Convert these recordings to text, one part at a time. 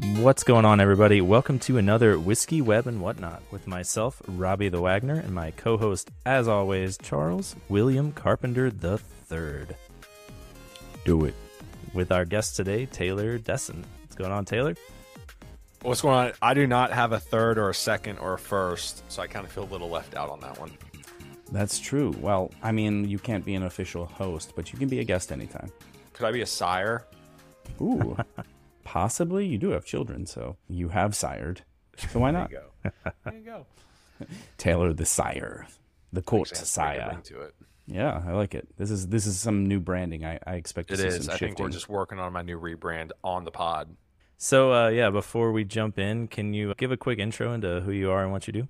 What's going on, everybody? Welcome to another Whiskey Web and Whatnot with myself, Robbie the Wagner, and my co host, as always, Charles William Carpenter III. Do it. With our guest today, Taylor Desseyn. What's going on, Taylor? What's going on? I do not have a third or a second or a first, so I kind of feel a little left out on that one. That's true. Well, I mean, you can't be an official host, but you can be a guest anytime. Could I be a sire? Ooh. Possibly. You do have children, so you have sired. So why not? There you go. There you go. Taylor the sire. The court Actually, has a pretty good sire. to it. Yeah, I like it. This is this is some new branding. I, I expect to It see is. some I think we're just working on my new rebrand on the pod. So, uh, yeah, before we jump in, can you give a quick intro into who you are and what you do?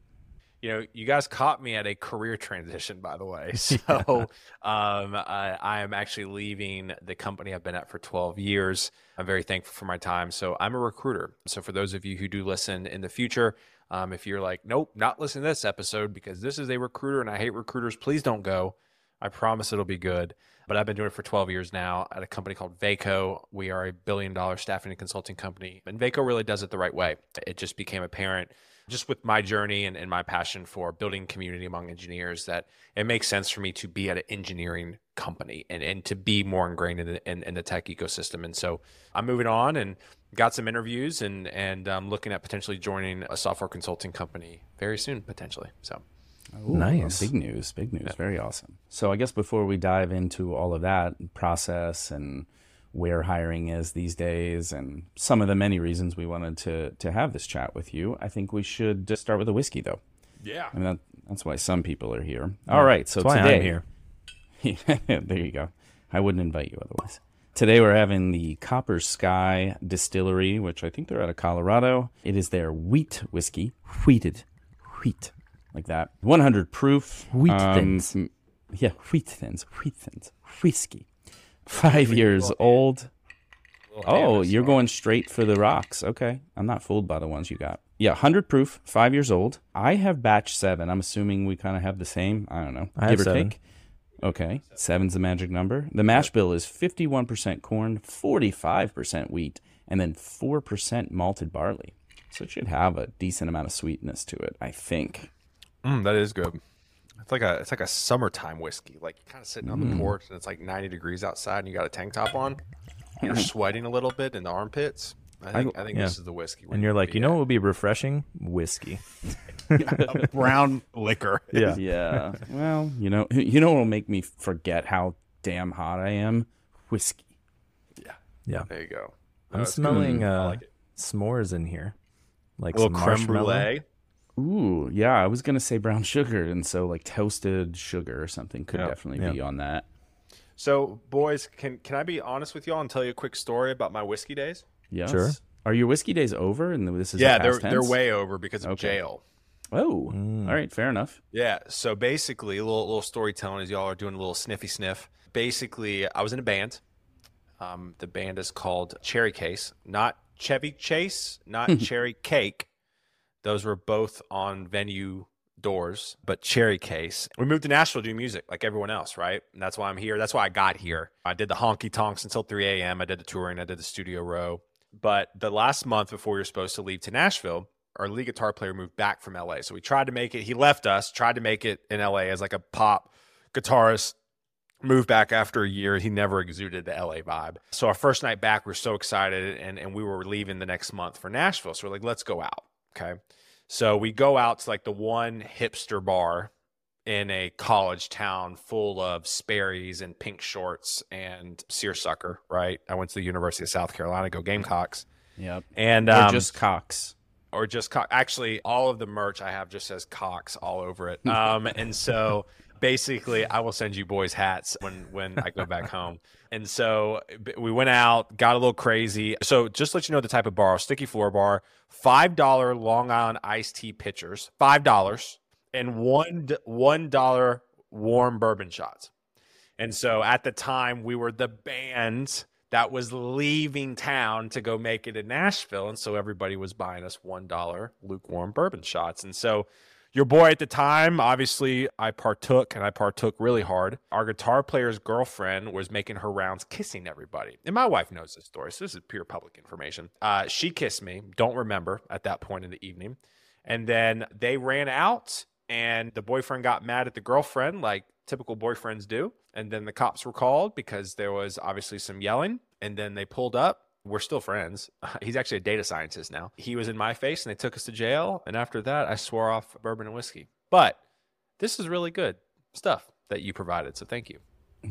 You know, you guys caught me at a career transition, by the way. So, um, I, I am actually leaving the company I've been at for 12 years. I'm very thankful for my time. So, I'm a recruiter. So, for those of you who do listen in the future, um, if you're like, nope, not listening to this episode because this is a recruiter and I hate recruiters, please don't go. I promise it'll be good. But I've been doing it for 12 years now at a company called Vaco. We are a billion dollar staffing and consulting company. And Vaco really does it the right way. It just became apparent just with my journey and, and my passion for building community among engineers that it makes sense for me to be at an engineering company and, and to be more ingrained in the, in, in the tech ecosystem. And so I'm moving on and got some interviews and, and I'm looking at potentially joining a software consulting company very soon, potentially. So. Ooh, Nice. Big news. Big news. Very awesome. So I guess before we dive into all of that process and where hiring is these days and some of the many reasons we wanted to to have this chat with you, I think we should just start with a whiskey though. Yeah. I mean, that, that's why some people are here. All right. So That's why today, I'm here. there you go. I wouldn't invite you otherwise. Today we're having the Copper Sky Distillery, which I think they're out of Colorado. It is their wheat whiskey, wheated, wheat, like that. 100 proof. Wheat um, thins. Yeah, wheat thins, wheat thins, whiskey. Five years old. Oh, you're going straight for the rocks. Okay. I'm not fooled by the ones you got. Yeah, 100 proof, five years old. I have batch seven. I'm assuming we kind of have the same. I don't know. I give have or seven. take. Okay. Seven's the magic number. The mash bill is 51% corn, 45% wheat, and then 4% malted barley. So it should have a decent amount of sweetness to it, I think. Mm, that is good. It's like a it's like a summertime whiskey. Like you're kind of sitting on the Mm. porch and it's like 90 degrees outside and you got a tank top on. You're sweating a little bit in the armpits. I think I, think yeah. this is the whiskey. where And you you're wanna like, be you know at. what would be refreshing? Whiskey. brown liquor. Yeah. Yeah. well, you know, you know what'll make me forget how damn hot I am? Whiskey. Yeah. Yeah. There you go. I'm No, it's good. smelling I uh, like it. s'mores in here. Like a little some creme marshmallow. brulee. Ooh, yeah, I was gonna say brown sugar, and so like toasted sugar or something could Yeah. definitely Yeah. be on that. So, boys, can can I be honest with y'all and tell you a quick story about my whiskey days? Yeah, Sure. Are your whiskey days over? And this is a yeah, they're past they're way over because of Okay. jail. Oh, Mm. all right, fair enough. Yeah. So basically, a little little storytelling as y'all are doing a little sniffy sniff. Basically, I was in a band. Um, the band is called Cherry Case, not Chevy Chase, not Cherry Cake. Those were both on venue doors, but Cherry Case. We moved to Nashville to do music like everyone else, right? And that's why I'm here. That's why I got here. I did the honky tonks until 3 a.m. I did the touring. I did the studio row. But the last month before we were supposed to leave to Nashville, our lead guitar player moved back from LA. So we tried to make it. He left us, tried to make it in LA as like a pop guitarist. Moved back after a year. He never exuded the LA vibe. So our first night back, we are so excited, and and we were leaving the next month for Nashville. So we're like, let's go out. Okay. So we go out to like the one hipster bar in a college town full of Sperry's and pink shorts and seersucker, right? I went to the University of South Carolina, go Gamecocks. Yep. And um, just Cox. or just co- actually all of the merch I have just says Cox all over it. Um, and so basically, I will send you boys hats when when I go back home. And so we went out, got a little crazy. So just let you know the type of bar, sticky floor bar, five dollar Long Island iced tea pitchers, five dollars, and one one dollar warm bourbon shots. And so at the time, we were the band that was leaving town to go make it in Nashville. And so everybody was buying us $1 lukewarm bourbon shots. And so your boy at the time, obviously, I partook and I partook really hard. Our guitar player's girlfriend was making her rounds kissing everybody. And my wife knows this story, so this is pure public information. Uh, she kissed me, don't remember at that point in the evening. And then they ran out, and the boyfriend got mad at the girlfriend, like typical boyfriends do. And then the cops were called because there was obviously some yelling. And then they pulled up we're still friends. He's actually a data scientist now. He was in my face and they took us to jail. And after that, I swore off bourbon and whiskey. But this is really good stuff that you provided. So thank you.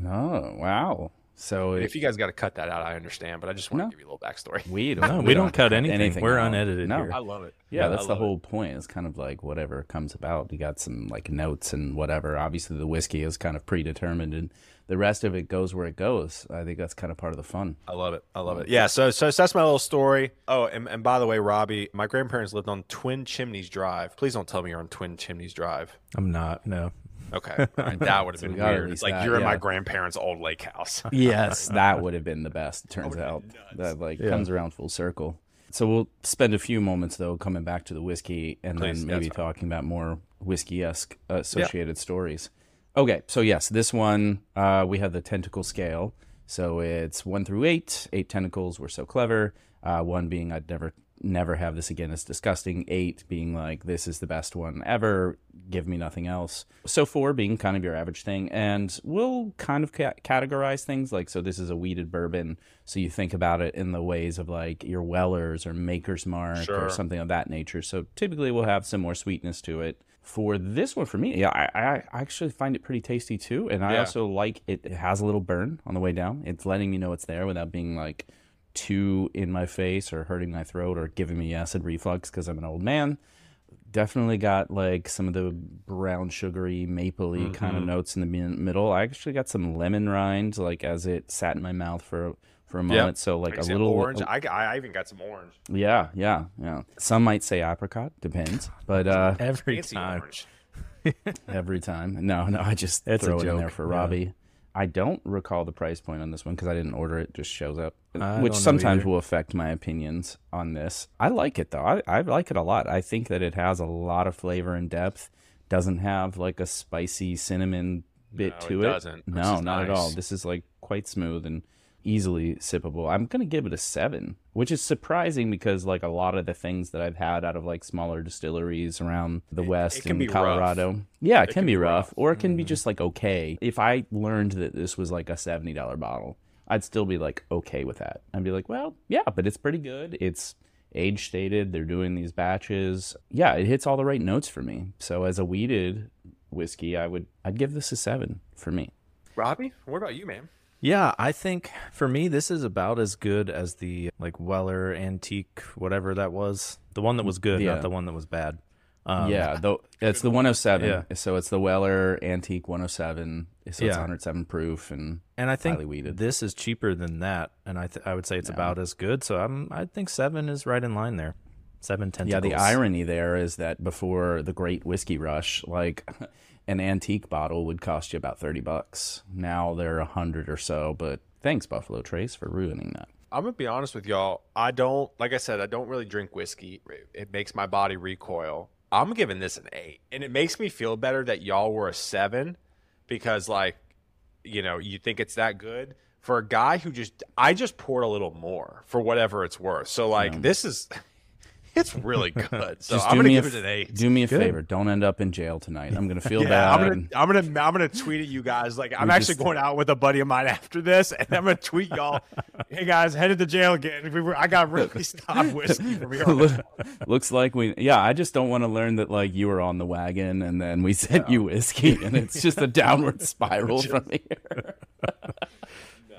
Oh, wow. So if, if you guys got to cut that out, I understand, but I just want no, to give you a little backstory. We don't. No, we, we don't, don't, cut anything. anything We're out. unedited no. here. I love it. Yeah, yeah that's the whole it. point. It's kind of like whatever comes about. You got some like notes and whatever. Obviously, the whiskey is kind of predetermined, and the rest of it goes where it goes. I think that's kind of part of the fun. I love it. I love it. Yeah. So, so, so that's my little story. Oh, and, and by the way, Robbie, my grandparents lived on Twin Chimneys Drive. Please don't tell me you're on Twin Chimneys Drive. I'm not. No. Okay, right. that would have been weird. It's like that, you're yeah. in my grandparents' old lake house. yes, that would have been the best. It turns out that like yeah. comes around full circle. So we'll spend a few moments though coming back to the whiskey, and Please, then maybe talking about more whiskey esque uh, associated yeah. stories. Okay, so yes, this one uh, we have the tentacle scale. So it's one through eight. Eight tentacles. We're so clever. Uh, one being I'd never never have this again. It's disgusting. Eight being like, this is the best one ever. Give me nothing else. So four being kind of your average thing. And we'll kind of ca- categorize things like, so this is a wheated bourbon. So you think about it in the ways of like your Weller's or Maker's Mark sure. or something of that nature. So typically we'll have some more sweetness to it. For this one, for me, yeah, I, I actually find it pretty tasty too. And I yeah. also like it, it has a little burn on the way down. It's letting me know it's there without being like, too in my face or hurting my throat or giving me acid reflux because I'm an old man. Definitely got like some of the brown sugary mapley mm-hmm. kind of notes in the middle. I actually got some lemon rind like as it sat in my mouth for for a moment. Yep. So like a little orange. I, I even got some orange. Yeah, yeah, yeah. Some might say apricot, depends. But uh, every time, every time. No, no, I just it's throw it in there for yeah. Robbie. I don't recall the price point on this one because I didn't order it; just shows up, I which sometimes will affect my opinions on this. I like it though; I, I like it a lot. I think that it has a lot of flavor and depth. Doesn't have like a spicy cinnamon bit no, to it. it. Doesn't. No, not nice. at all. This is like quite smooth and easily sippable. I'm gonna give it a seven, which is surprising because like a lot of the things that I've had out of like smaller distilleries around the it, West it and Colorado, rough. yeah, it, it can, can, be rough, rough. or it can mm-hmm. be just like okay. If I learned that this was like a seventy dollar bottle, I'd still be like okay with that. I'd be like, well, yeah, but it's pretty good. It's age stated. They're doing these batches. Yeah, it hits all the right notes for me. So as a wheated whiskey, I would I'd give this a seven for me. Robbie, what about you, man? Yeah, I think for me this is about as good as the like Weller antique whatever that was. The one that was good, yeah. not the one that was bad. Um, yeah, the, it's the 107. Yeah. So it's the Weller Antique 107. So yeah. it's 107 proof and and I think this is cheaper than that, and I th- I would say it's yeah. about as good. So I'm I think seven is right in line there. Seven tentacles. Yeah, the irony there is that before the Great Whiskey Rush, like an antique bottle would cost you about 30 bucks. Now they're a hundred or so, but thanks Buffalo Trace for ruining that. I'm gonna be honest with y'all. I don't, like I said, I don't really drink whiskey. It makes my body recoil. I'm giving this an eight, and it makes me feel better that y'all were a seven, because like, you know, you think it's that good for a guy who just, I just poured a little more for whatever it's worth. So like, yeah. this is. It's really good. So I'm gonna give it an eight. Do me a good. favor. Don't end up in jail tonight. I'm gonna feel yeah, bad. I'm gonna I'm gonna I'm gonna tweet at you guys. Like I'm actually just, going out with a buddy of mine after this, and I'm gonna tweet y'all. hey guys, headed to jail again. We were, I got really stopped whiskey from here. Looks like we. Yeah, I just don't want to learn that like you were on the wagon, and then we sent you whiskey, and it's just a downward spiral just, from here.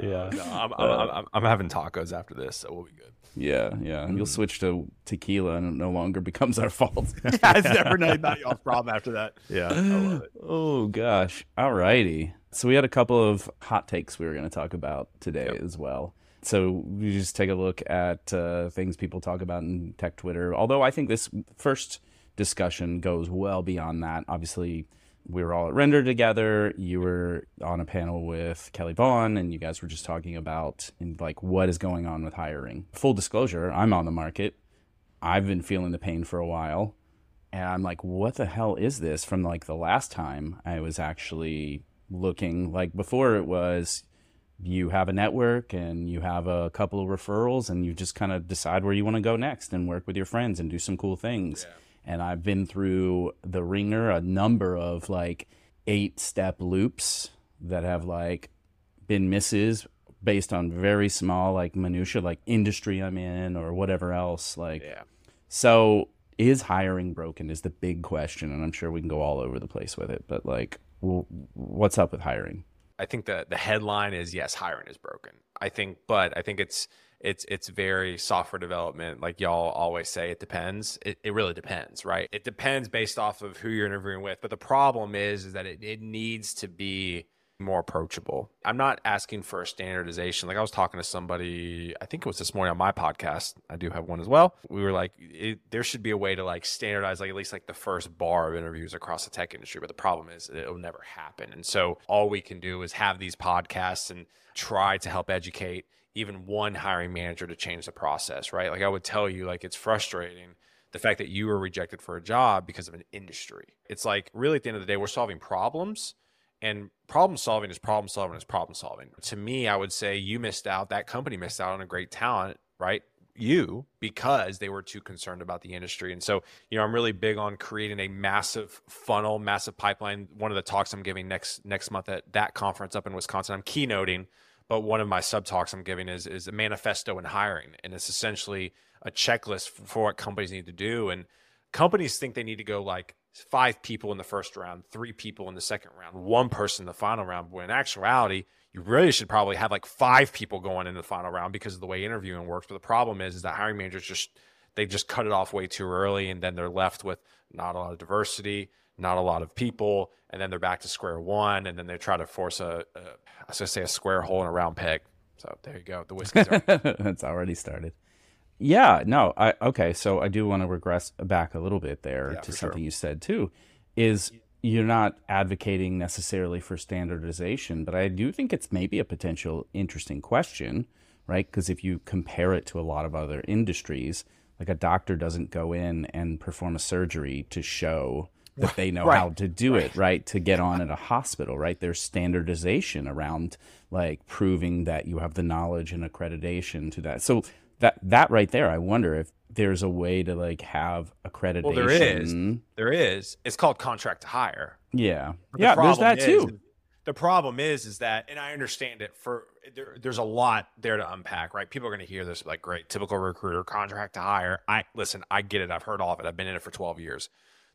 no, yeah, no, I'm, I'm, uh, I'm, I'm having tacos after this, so we'll be good. Yeah, yeah. Mm. You'll switch to tequila and it no longer becomes our fault. yeah, it's never not, not y'all's problem after that. Yeah, I love it. Oh gosh. All righty. So we had a couple of hot takes we were going to talk about today yep. as well. So we just take a look at uh, things people talk about in tech Twitter. Although I think this first discussion goes well beyond that. Obviously, we were all at Render together. You were on a panel with Kelly Vaughn, and you guys were just talking about like what is going on with hiring. Full disclosure, I'm on the market. I've been feeling the pain for a while. and I'm like, what the hell is this from like the last time I was actually looking? Like before, it was you have a network and you have a couple of referrals and you just kind of decide where you want to go next and work with your friends and do some cool things. Yeah. And I've been through the ringer a number of like eight step loops that have like been misses based on very small like minutia like industry I'm in or whatever else like yeah. so is hiring broken is the big question and I'm sure we can go all over the place with it but like well, what's up with hiring I think the the headline is yes hiring is broken. I think but I think it's it's it's very software development. Like y'all always say it depends. It, it really depends right? It depends based off of who you're interviewing with. But the problem is is that it, it needs to be more approachable. I'm not asking for a standardization. Like I was talking to somebody, I think it was this morning on my podcast. I do have one as well. We were like, it, there should be a way to like standardize like at least like the first bar of interviews across the tech industry. But the problem is it'll never happen. And so all we can do is have these podcasts and try to help educate even one hiring manager to change the process, right? Like I would tell you, like it's frustrating the fact that you were rejected for a job because of an industry. It's like really at the end of the day, we're solving problems and problem solving is problem solving is problem solving. To me, I would say you missed out, that company missed out on a great talent, right? You because they were too concerned about the industry. And so, you know, I'm really big on creating a massive funnel, massive pipeline. One of the talks I'm giving next next month at that conference up in Wisconsin, I'm keynoting, but one of my sub talks I'm giving is is a manifesto in hiring. And it's essentially a checklist for what companies need to do. And companies think they need to go like five people in the first round, three people in the second round, one person in the final round. When in actuality, you really should probably have like five people going into the final round because of the way interviewing works. But the problem is, is that hiring managers just they just cut it off way too early, and then they're left with not a lot of diversity, not a lot of people, and then they're back to square one, and then they try to force a, a I gonna say a square hole in a round peg. So there you go. The whiskey's already. it's already started. Yeah, no, I okay, so I do want to regress back a little bit there yeah, to something sure. you said too. Is you're not advocating necessarily for standardization, but I do think it's maybe a potential interesting question, right? Because if you compare it to a lot of other industries, like a doctor doesn't go in and perform a surgery to show that they know right. how to do right. it, right? To get on at a hospital, right? There's standardization around like proving that you have the knowledge and accreditation to that. So that that right there, I wonder if there's a way to like have accreditation. Well, there is. There is. It's called contract to hire. Yeah. The yeah. There's that is, too. The problem is, is that, and I understand it. For there, there's a lot there to unpack, right? People are going to hear this like, great, typical recruiter, contract to hire. I listen. I get it. I've heard all of it. I've been in it for 12 years.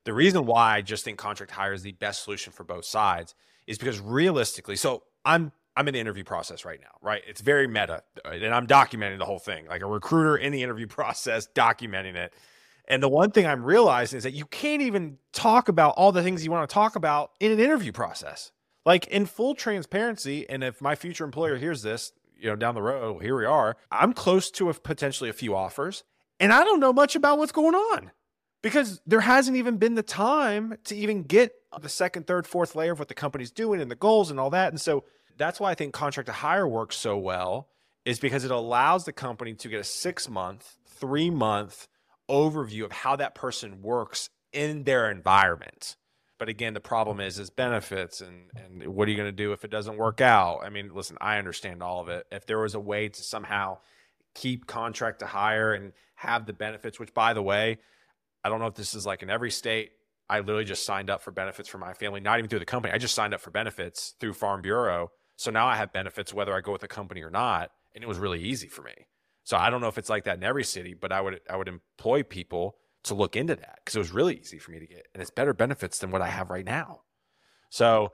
The reason why I just think contract hire is the best solution for both sides is because realistically, so I'm I'm in the interview process right now, right? It's very meta, and I'm documenting the whole thing, like a recruiter in the interview process, documenting it. And the one thing I'm realizing is that you can't even talk about all the things you want to talk about in an interview process. Like in full transparency, and if my future employer hears this, you know, down the road, here we are. I'm close to a, potentially a few offers, and I don't know much about what's going on because there hasn't even been the time to even get the second, third, fourth layer of what the company's doing and the goals and all that. And so that's why I think contract to hire works so well, is because it allows the company to get a six month, three month overview of how that person works in their environment. But again, the problem is is benefits and and what are you going to do if it doesn't work out? I mean, listen, I understand all of it. If there was a way to somehow keep contract to hire and have the benefits, which by the way, I don't know if this is like in every state. I literally just signed up for benefits for my family, not even through the company. I just signed up for benefits through Farm Bureau so now I have benefits whether I go with a company or not, and it was really easy for me. So I don't know if it's like that in every city, but I would I would employ people to look into that because it was really easy for me to get, and it's better benefits than what I have right now. So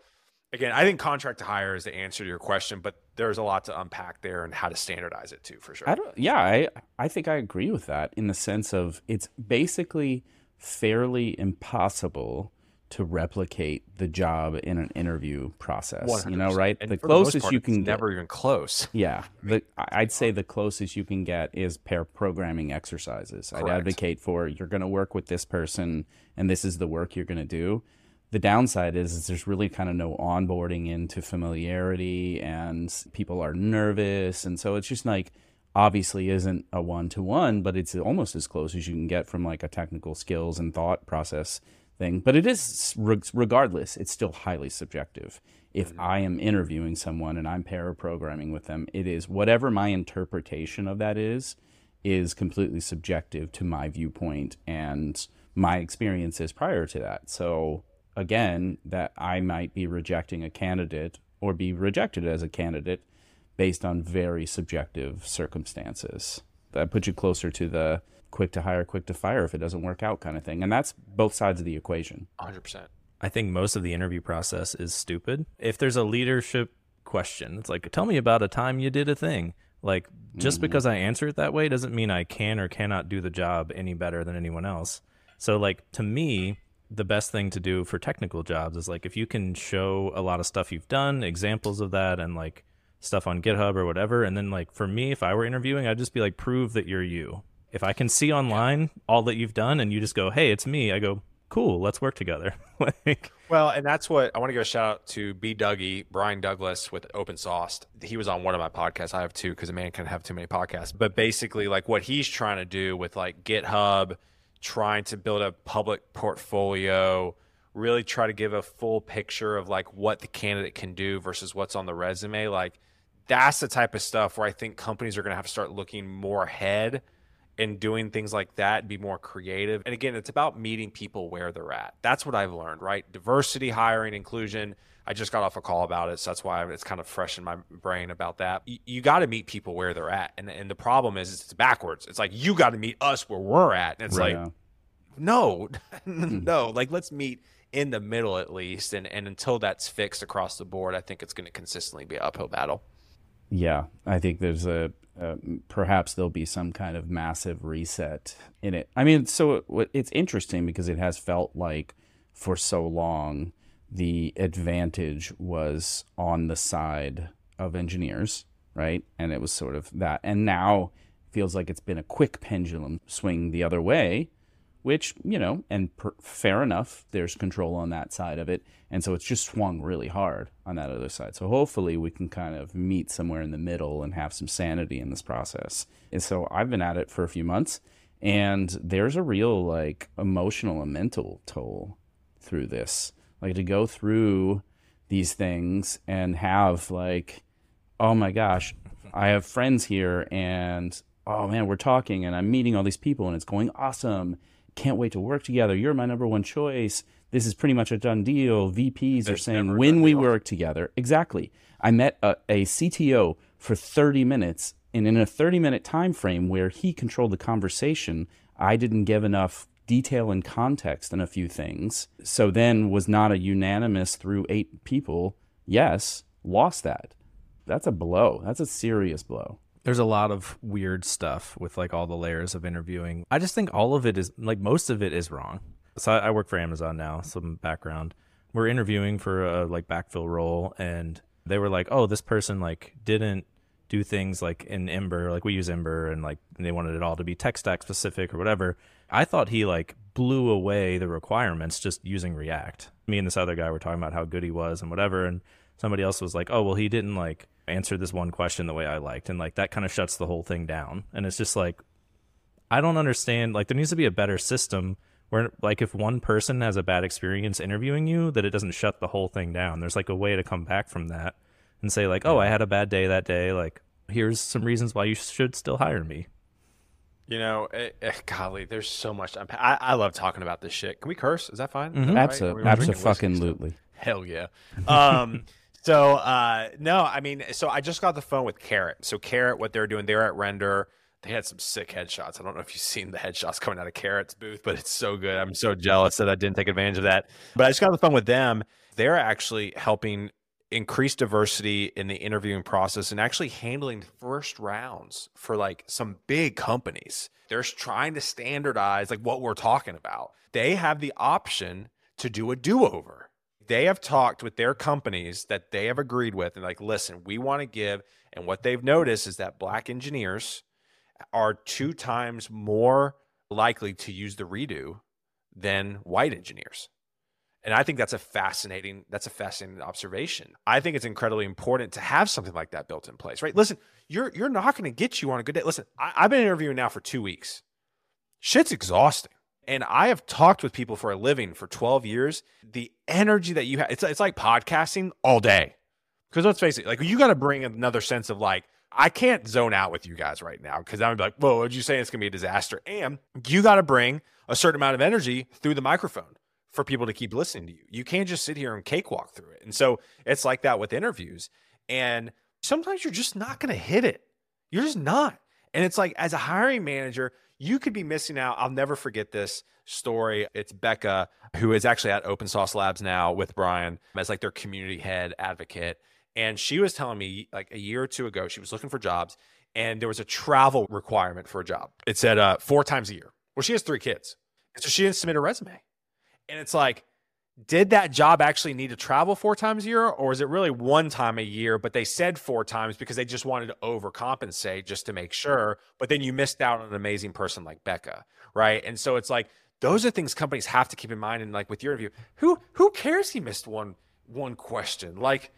again, I think contract to hire is the answer to your question, but there's a lot to unpack there and how to standardize it too, for sure. I yeah, I I think I agree with that in the sense of it's basically fairly impossible to replicate the job in an interview process. 100%. You know, right? And the closest part, you can get, never even close. Yeah, the, I'd say the closest you can get is pair programming exercises. Correct. I'd advocate for you're going to work with this person, and this is the work you're going to do. The downside is, is there's really kind of no onboarding into familiarity, and people are nervous, and so it's just like obviously isn't a one to one, but it's almost as close as you can get from like a technical skills and thought process thing. But it is, regardless, it's still highly subjective. If mm-hmm. I am interviewing someone and I'm pair programming with them, it is whatever my interpretation of that is, is completely subjective to my viewpoint and my experiences prior to that. So again, that I might be rejecting a candidate or be rejected as a candidate based on very subjective circumstances. That puts you closer to the quick to hire, quick to fire if it doesn't work out kind of thing. And that's both sides of the equation. 100%. I think most of the interview process is stupid. If there's a leadership question, it's like, tell me about a time you did a thing. Like, just mm-hmm. because I answer it that way doesn't mean I can or cannot do the job any better than anyone else. So, like, to me, the best thing to do for technical jobs is like if you can show a lot of stuff you've done, examples of that, and like stuff on GitHub or whatever. And then like for me, if I were interviewing, I'd just be like, prove that you're you. If I can see online all that you've done and you just go, hey, it's me, I go, cool, let's work together. like, well, and that's what I want to give a shout out to B. Dougie, Brian Douglas with Open Sauce. He was on one of my podcasts. I have two because a man can have too many podcasts. But basically, like what he's trying to do with like GitHub, trying to build a public portfolio, really try to give a full picture of like what the candidate can do versus what's on the resume. Like that's the type of stuff where I think companies are going to have to start looking more ahead and doing things like that and be more creative. And again, it's about meeting people where they're at. That's what I've learned, right? Diversity, hiring, inclusion. I just got off a call about it, so that's why it's kind of fresh in my brain about that. You, you got to meet people where they're at, and and the problem is it's backwards. It's like you got to meet us where we're at, and it's right. like, no, hmm. no, like let's meet in the middle at least, and and until that's fixed across the board, I think it's going to consistently be an uphill battle. Yeah, I think there's a uh, perhaps there'll be some kind of massive reset in it. I mean, so it, it's interesting because it has felt like for so long the advantage was on the side of engineers, right? And it was sort of that. And now feels like it's been a quick pendulum swing the other way which you know and per, fair enough there's control on that side of it. And so it's just swung really hard on that other side. So hopefully we can kind of meet somewhere in the middle and have some sanity in this process. And so i've been at it for a few months and there's a real like emotional and mental toll through this. Like to go through these things and have like oh my gosh i have friends here and oh man we're talking and i'm meeting all these people and it's going awesome can't wait to work together. You're my number one choice. This is pretty much a done deal. VPs are saying when we deal. work together. Exactly. I met a, a CTO for 30 minutes, and in a 30 minute time frame where he controlled the conversation, I didn't give enough detail and context in a few things. So then was not a unanimous through eight people. Yes, lost that. That's a blow. That's a serious blow there's a lot of weird stuff with like all the layers of interviewing. I just think all of it is like most of it is wrong. So I, I work for Amazon now. Some background. We're interviewing for a like backfill role, and they were like, "Oh, this person like didn't do things like in Ember, like we use Ember, and like and they wanted it all to be tech stack specific or whatever." I thought he like blew away the requirements just using React. Me and this other guy were talking about how good he was and whatever, and somebody else was like, "Oh, well, he didn't like." Answer this one question the way I liked. And like that kind of shuts the whole thing down. And it's just like, I don't understand. Like there needs to be a better system where like if one person has a bad experience interviewing you, that it doesn't shut the whole thing down. There's like a way to come back from that and say like, oh, I had a bad day that day. Like here's some reasons why you should still hire me. You know, eh, eh, golly, there's so much. I, I love talking about this shit. Can we curse? Is that fine? Mm-hmm. Absolutely, right? absolutely. Hell yeah. Um, so uh, no, I mean, so I just got the phone with Karat. So Karat, what they're doing, they're at Render. They had some sick headshots. I don't know if you've seen the headshots coming out of Karat's booth, but it's so good. I'm so jealous that I didn't take advantage of that. But I just got the phone with them. They're actually helping increase diversity in the interviewing process and actually handling first rounds for like some big companies. They're trying to standardize like what we're talking about. They have the option to do a do-over they have talked with their companies that they have agreed with and like listen we want to give and what they've noticed is that black engineers are two times more likely to use the redo than white engineers And I think that's a fascinating that's a fascinating observation. I think it's incredibly important to have something like that built in place, right? Listen, you're you're not going to get you on a good day. Listen, I, I've been interviewing now for two weeks. Shit's exhausting. And I have talked with people for a living for 12 years. The energy that you have, it's, it's like podcasting all day. Because let's face it, like you got to bring another sense of like, I can't zone out with you guys right now because I'm be like, whoa, what'd you say? It's going to be a disaster. And you got to bring a certain amount of energy through the microphone for people to keep listening to you. You can't just sit here and cakewalk through it. And so it's like that with interviews. And sometimes you're just not going to hit it. You're just not. And it's like, as a hiring manager, you could be missing out. I'll never forget this story. It's Becca, who is actually at Open Source Labs now with Brian as like their community head advocate. And she was telling me like a year or two ago, she was looking for jobs and there was a travel requirement for a job. It said uh, four times a year. Well, she has three kids. So she didn't submit a resume. And it's like, did that job actually need to travel four times a year or is it really one time a year but they said four times because they just wanted to overcompensate just to make sure but then you missed out on an amazing person like becca right? And so it's like those are things companies have to keep in mind and like with your interview who who cares he missed one one question? Like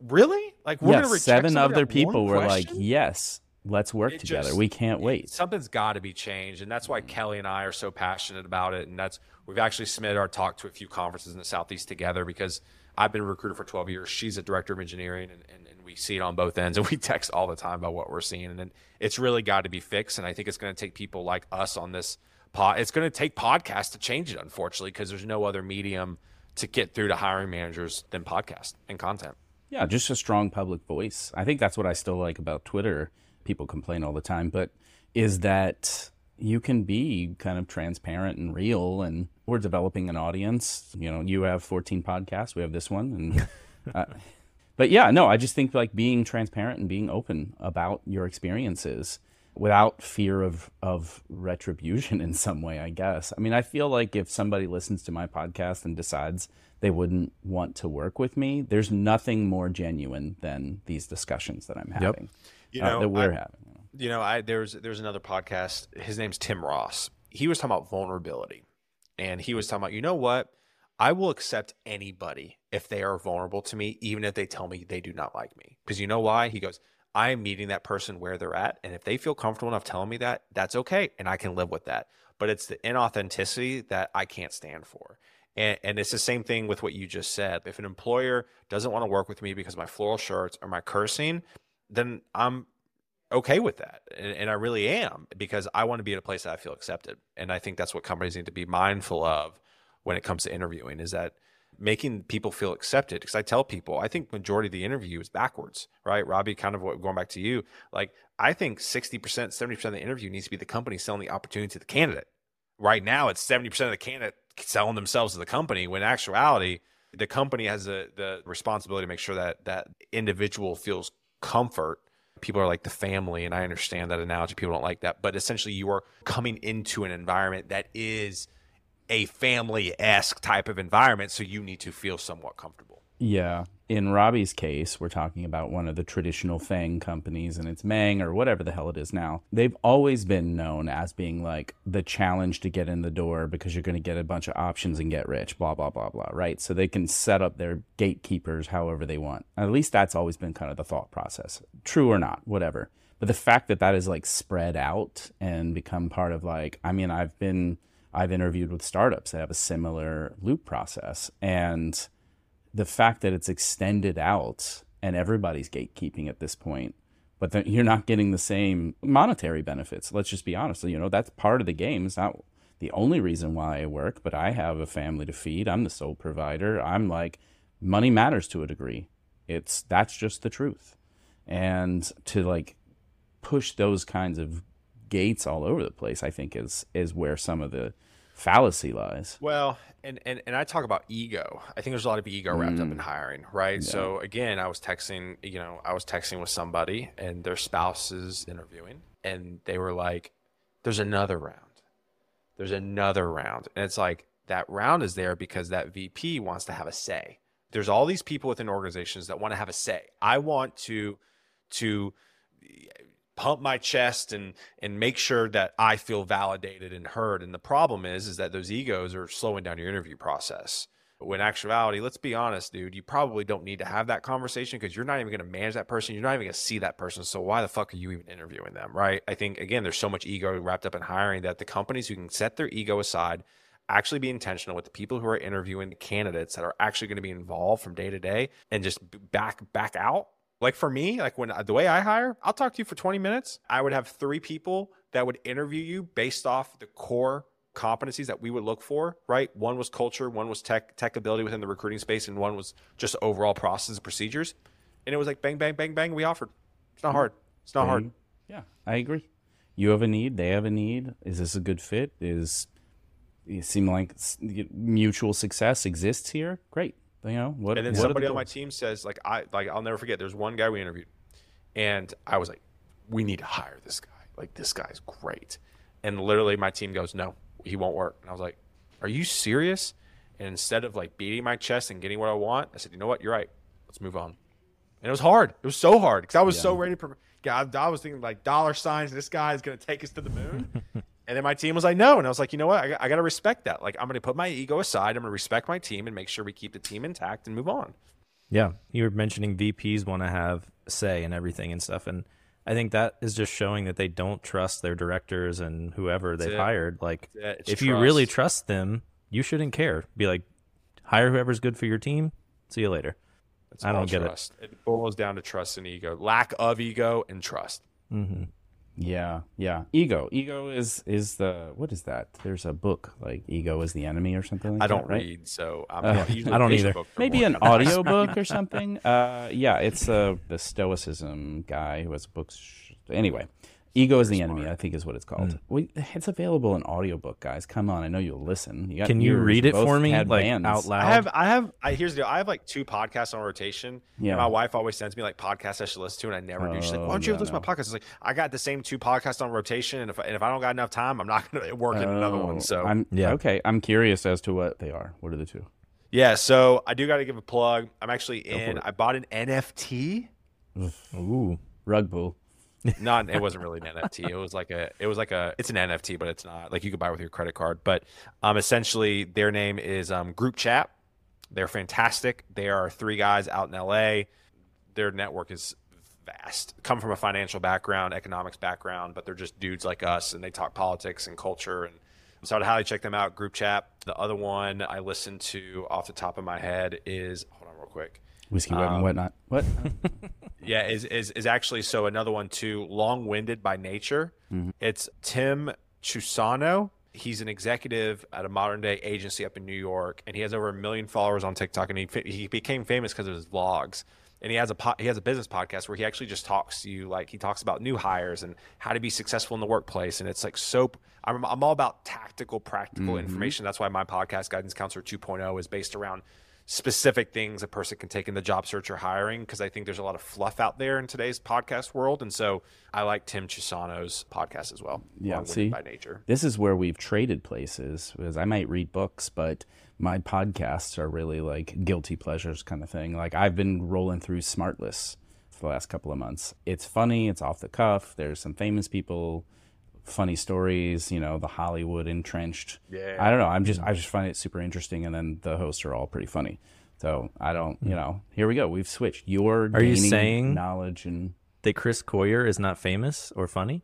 really? Like we're yeah, seven other people were like yes let's work it together. Just, we can't wait. Something's got to be changed, and that's why mm. Kelly and I are so passionate about it. And that's we've actually submitted our talk to a few conferences in the southeast together because I've been a recruiter for 12 years. She's a director of engineering, and, and, and we see it on both ends, and we text all the time about what we're seeing. And it's really got to be fixed. And I think it's going to take people like us on this pod. It's going to take podcasts to change it, unfortunately, because there's no other medium to get through to hiring managers than podcast and content. Yeah, just a strong public voice. I think that's what I still like about Twitter people complain all the time, but is that you can be kind of transparent and real and we're developing an audience. You know you have 14 podcasts we have this one and uh, but yeah no i just think like being transparent and being open about your experiences without fear of of retribution in some way i guess. I mean i feel like if somebody listens to my podcast and decides they wouldn't want to work with me there's nothing more genuine than these discussions that i'm having. yep you uh, know, uh, that we're I, having. You know, I there's there's another podcast. His name's Tim Ross. He was talking about vulnerability, and he was talking about you know what. I will accept anybody if they are vulnerable to me, even if they tell me they do not like me. Because you know why? He goes, I am meeting that person where they're at. And if they feel comfortable enough telling me that, that's okay. And I can live with that. But it's the inauthenticity that I can't stand for. And, and, it's the same thing with what you just said. If an employer doesn't want to work with me because of my floral shirts or my cursing, then I'm okay with that. And, and, I really am because I want to be in a place that I feel accepted. And I think that's what companies need to be mindful of when it comes to interviewing is that making people feel accepted. Because I tell people, I think majority of the interview is backwards, right? Robbie, kind of what, going back to you, like I think 60%, 70% of the interview needs to be the company selling the opportunity to the candidate. Right now, it's 70% of the candidate selling themselves to the company when in actuality, the company has the, the responsibility to make sure that that individual feels comfort. People are like the family and i understand that analogy. People don't like that. But essentially you are coming into an environment that is a family-esque type of environment so you need to feel somewhat comfortable yeah in Robbie's case, we're talking about one of the traditional FANG companies, and it's Mang or whatever the hell it is now. They've always been known as being like the challenge to get in the door because you're going to get a bunch of options and get rich, blah, blah, blah, blah, right? So they can set up their gatekeepers however they want. At least that's always been kind of the thought process. True or not, whatever. But the fact that that is like spread out and become part of like, I mean, I've been, I've interviewed with startups that have a similar loop process. And, the fact that it's extended out and everybody's gatekeeping at this point, but you're not getting the same monetary benefits. Let's just be honest. You know, that's part of the game. It's not the only reason why I work, but I have a family to feed. I'm the sole provider. I'm like, money matters to a degree. It's that's just the truth. And to like push those kinds of gates all over the place, I think is is where some of the fallacy lies. Well, and, and and I talk about ego. I think there's a lot of ego wrapped mm. up in mm. hiring, right? Yeah. So again, I was texting, you know, I was texting with somebody and their spouse is interviewing and they were like, There's another round. There's another round. And it's like that round is there because that VP wants to have a say. There's all these people within organizations that want to have a say. I want to to pump my chest and and make sure that I feel validated and heard. And the problem is is that those egos are slowing down your interview process. When actuality, let's be honest, dude, you probably don't need to have that conversation because you're not even going to manage that person. You're not even going to see that person. So why the fuck are you even interviewing them, right? I think again, there's so much ego wrapped up in hiring that the companies who can set their ego aside, actually be intentional with the people who are interviewing the candidates that are actually going to be involved from day to day, and just back back out. Like for me, like when uh, the way I hire, I'll talk to you for 20 minutes. I would have three people that would interview you based off the core competencies that we would look for, right? One was culture, one was tech tech ability within the recruiting space, and one was just overall processes and procedures. And it was like bang, bang, bang, bang. We offered. It's not mm-hmm. hard. It's not hard. Mm-hmm. Yeah, I agree. You have a need. They have a need. Is this a good fit? Is it seem like mutual success exists here? Great. You know what? And then what somebody on my team says, like I like I'll never forget. There's one guy we interviewed, and I was like, we need to hire this guy. Like this guy's great. And literally, my team goes, no, he won't work. And I was like, are you serious? And instead of like beating my chest and getting what I want, I said, you know what? You're right. Let's move on. And it was hard. It was so hard because I was yeah. so ready to. God, I was thinking like dollar signs. This guy is going to take us to the moon. and then my team was like, no. And I was like, you know what? I, I got to respect that. Like, I'm going to put my ego aside. I'm going to respect my team and make sure we keep the team intact and move on. Yeah. You were mentioning VPs want to have say and everything and stuff. And I think that is just showing that they don't trust their directors and whoever they've hired. Like, if trust. you really trust them, you shouldn't care. Be like, hire whoever's good for your team. See you later. It's I don't get trust. it. It boils down to trust and ego, lack of ego and trust. Mm-hmm. Yeah, yeah. Ego. Ego is is the what is that? There's a book like Ego is the enemy or something. Like I don't that, right? read, so I'm uh, I don't either. Maybe an audio book or something. Uh, yeah, it's uh, the Stoicism guy who has books. Anyway, Ego is the smart. enemy, I think is what it's called. Mm. We, it's available in audiobook, guys. Come on, I know you'll listen. You Can you read it for me, like bands. out loud? I have, I have. I, here's the deal. I have like two podcasts on rotation. Yeah. my wife always sends me like podcasts I should listen to, and I never do. She's like, "Why don't you yeah, listen no. to my podcast?" It's like I got the same two podcasts on rotation, and if, and if I don't got enough time, I'm not going to work in another one. So I'm yeah. Okay, I'm curious as to what they are. What are the two? Yeah, so I do got to give a plug. I'm actually in. I bought an NFT. Ooh, rug bull not it wasn't really an NFT. It was like a it was like a it's an NFT, but it's not like you could buy with your credit card. But um, essentially their name is um, Group Chat. They're fantastic. They are three guys out in LA. Their network is vast. Come from a financial background, economics background, but they're just dudes like us, and they talk politics and culture. And so I'd highly check them out. Group Chat. The other one I listen to off the top of my head is hold on real quick. Whiskey Web um, and whatnot. What? yeah, is, is is actually so another one too. Long winded by nature. Mm-hmm. It's Tim Chusano. He's an executive at a modern day agency up in New York, and he has over a million followers on TikTok. And he he became famous because of his vlogs. And he has a po- he has a business podcast where he actually just talks to you like he talks about new hires and how to be successful in the workplace. And it's like so. I'm I'm all about tactical, practical mm-hmm. information. That's why my podcast, Guidance Counselor 2.0, is based around specific things a person can take in the job search or hiring because I think there's a lot of fluff out there in today's podcast world. And so I like Tim Chisano's podcast as well. Yeah, see, by nature. This is where we've traded places because I might read books, but my podcasts are really like guilty pleasures kind of thing. Like I've been rolling through Smartless for the last couple of months. It's funny, it's off the cuff. There's some famous people funny stories, you know, the Hollywood entrenched. Yeah. I don't know. I'm just I just find it super interesting and then the hosts are all pretty funny. So I don't, you know, here we go. We've switched. You're Are you saying knowledge and that Chris Coyier is not famous or funny?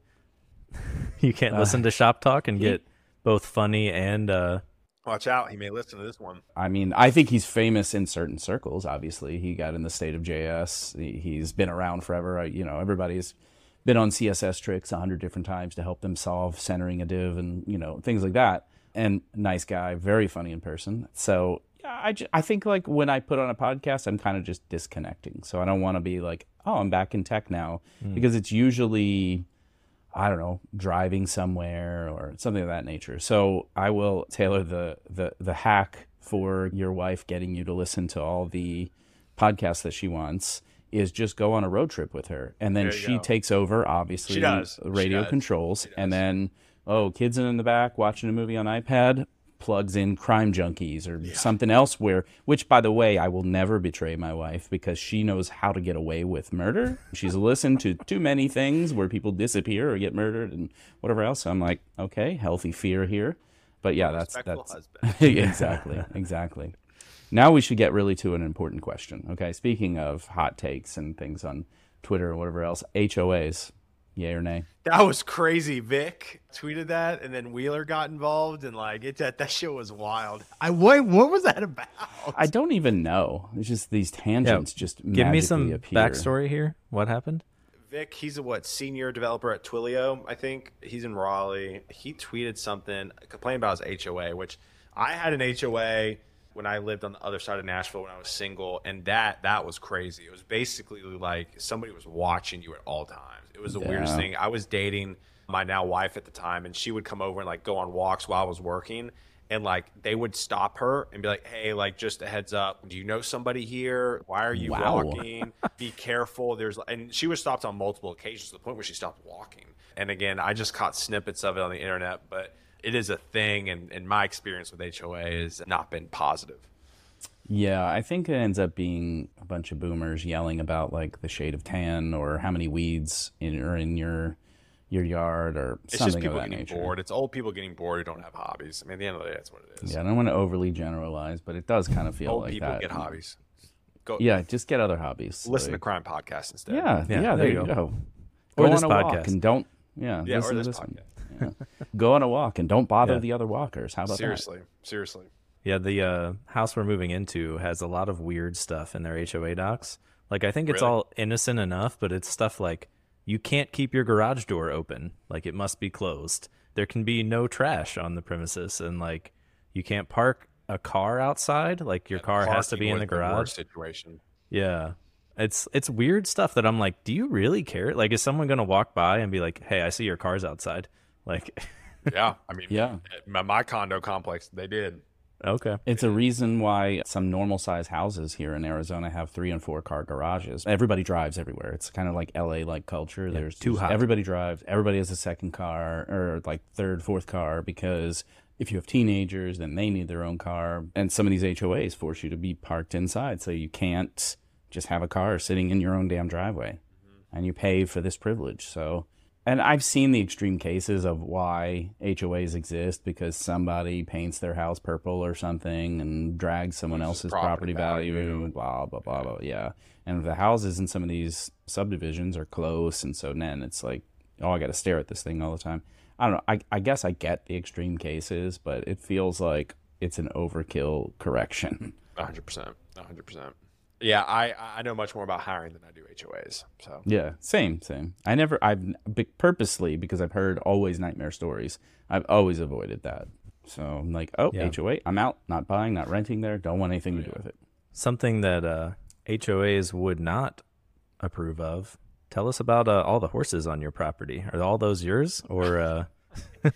you can't uh, listen to Shop Talk and he, get both funny and uh Watch out, he may listen to this one. I mean, I think he's famous in certain circles. Obviously, he got in the state of JS. He, has been around forever. You know, everybody's been on CSS tricks a hundred different times to help them solve centering a div and you know things like that. And nice guy, very funny in person. So I, just, I think like when I put on a podcast, I'm kind of just disconnecting. So I don't want to be like, oh, I'm back in tech now, mm. because it's usually, I don't know, driving somewhere or something of that nature. So I will tailor the the the hack for your wife getting you to listen to all the podcasts that she wants is just go on a road trip with her, and then she go. takes over, obviously, she does. radio she controls, and then oh, kids in the back watching a movie on iPad. plugs in crime junkies or something else where which by the way i will never betray my wife because she knows how to get away with murder. She's listened to too many things where people disappear or get murdered and whatever else. So i'm like okay healthy fear here. But yeah that's that's exactly exactly now we should get really to an important question okay speaking of hot takes and things on twitter or whatever else hoas yay or nay That was crazy. Vic tweeted that, and then Wheeler got involved, and like it that that shit was wild. I what what was that about? I don't even know. It's just these tangents just Give me some appear. backstory here. What happened? Vic, he's a what senior developer at Twilio, I think. He's in Raleigh. He tweeted something complaining about his HOA, which I had an HOA when I lived on the other side of Nashville when I was single, and that that was crazy. It was basically like somebody was watching you at all times. It was the weirdest thing. I was dating my now wife at the time, and she would come over and like go on walks while I was working. And like they would stop her and be like, "Hey, like just a heads up. Do you know somebody here? Why are you Wow. walking? Be careful." There's and she was stopped on multiple occasions to the point where she stopped walking. And again, I just caught snippets of it on the internet, but it is a thing. And, and my experience with HOA has not been positive. Yeah, I think it ends up being a bunch of boomers yelling about like the shade of tan or how many weeds in are in your your yard or It's something just of people that getting nature. bored. It's old people getting bored who don't have hobbies. I mean, at the end of the day, that's what it is. Yeah, I don't want to overly generalize, but it does kind of feel old like people that. get hobbies. Go Yeah, just get other hobbies. listen to crime podcasts instead. Yeah, yeah, Yeah, there, you go. Or Go this on a walk podcast. and don't. Yeah, Yeah, listen or to this one. Podcast. Yeah. Go on a walk and don't bother Yeah. the other walkers. How about Seriously, seriously. Yeah, the uh, house we're moving into has a lot of weird stuff in their HOA docs. Like, I think it's Really? all innocent enough, but it's stuff like you can't keep your garage door open. Like, it must be closed. There can be no trash on the premises, and like, you can't park a car outside. Like, your car has to be in the garage. worst situation. Yeah. It's it's weird stuff that I'm like, do you really care? Like, is someone gonna walk by and be like, "Hey, I see your car's outside"? Like, Yeah, I mean, Yeah. my, my condo complex, they did. okay, It's a reason why some normal size houses here in Arizona have three and four car garages. Everybody drives everywhere. It's kind of like LA like culture. There's too hot. Everybody drives. Everybody has a second car or like third, fourth car because if you have teenagers, then they need their own car. And some of these HOAs force you to be parked inside, so you can't just have a car sitting in your own damn driveway, mm-hmm. and you pay for this privilege. So. And I've seen the extreme cases of why HOAs exist because somebody paints their house purple or something and drags someone Loses else's property property, value, value. and blah blah blah blah. Yeah, and the houses in some of these subdivisions are close, and so then it's like, oh, I got to stare at this thing all the time. I don't know. I I guess I get the extreme cases, but it feels like it's an overkill correction. hundred percent, hundred percent. Yeah, I I know much more about hiring than I do HOAs. So Yeah, same, same. I never, I've purposely because I've heard always nightmare stories. I've always avoided that. So I'm like, oh, Yeah. HOA, I'm out, not buying, not renting there. Don't want anything to do with it. something that uh, HOAs would not approve of. Tell us about uh, all the horses on your property. Are all those yours, or uh,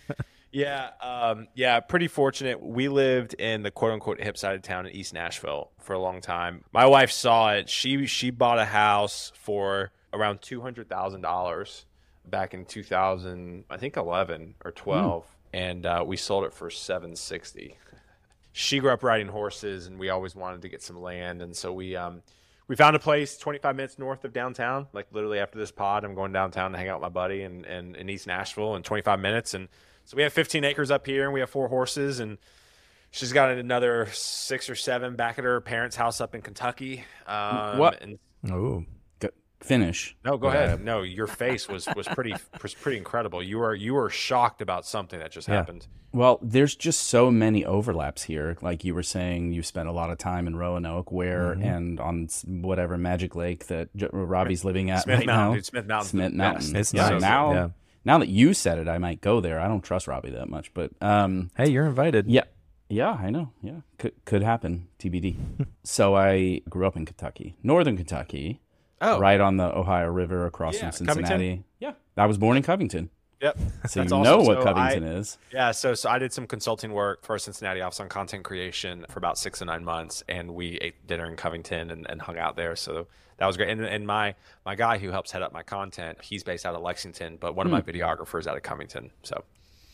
Yeah, um, yeah, pretty fortunate. We lived in the quote unquote hip side of town in East Nashville for a long time. My wife saw it. She she bought a house for around two hundred thousand dollars back in two thousand, I think eleven or twelve, and uh, we sold it for seven sixty. She grew up riding horses, and we always wanted to get some land, and so we um, we found a place 25 minutes north of downtown. Like literally after this pod, I'm going downtown to hang out with my buddy in, in, in East Nashville in 25 minutes. And so we have 15 acres up here and we have four horses and she's got another six or seven back at her parents' house up in Kentucky. Um, What? And, oh, finish. no, go Yeah. ahead. No, your face was, was pretty was pretty incredible. You were you were shocked about something that just Yeah. happened. Well, there's just so many overlaps here. Like you were saying, you spent a lot of time in Roanoke, where Mm-hmm. and on whatever Magic Lake that J- Robbie's living at Smith right Mountain, now. dude. Smith Mountain's Smith the Mountain. best. It's yeah, nice. now, Yeah. Now that you said it, I might go there. I don't trust Robbie that much, but um, hey, you're invited. Yeah. Yeah, I know. Yeah. Could could happen. TBD. so I grew up in Kentucky, northern Kentucky, Oh, right on the Ohio River across Yeah, from Covington? Cincinnati. Yeah. I was born in Covington. Yep. So That's you awesome. know what So Covington I- is. Yeah, so so I did some consulting work for our Cincinnati office on content creation for about six to nine months, and we ate dinner in Covington and, and hung out there. So that was great. And, and my my guy who helps head up my content, he's based out of Lexington, but one of my videographers out of Covington. So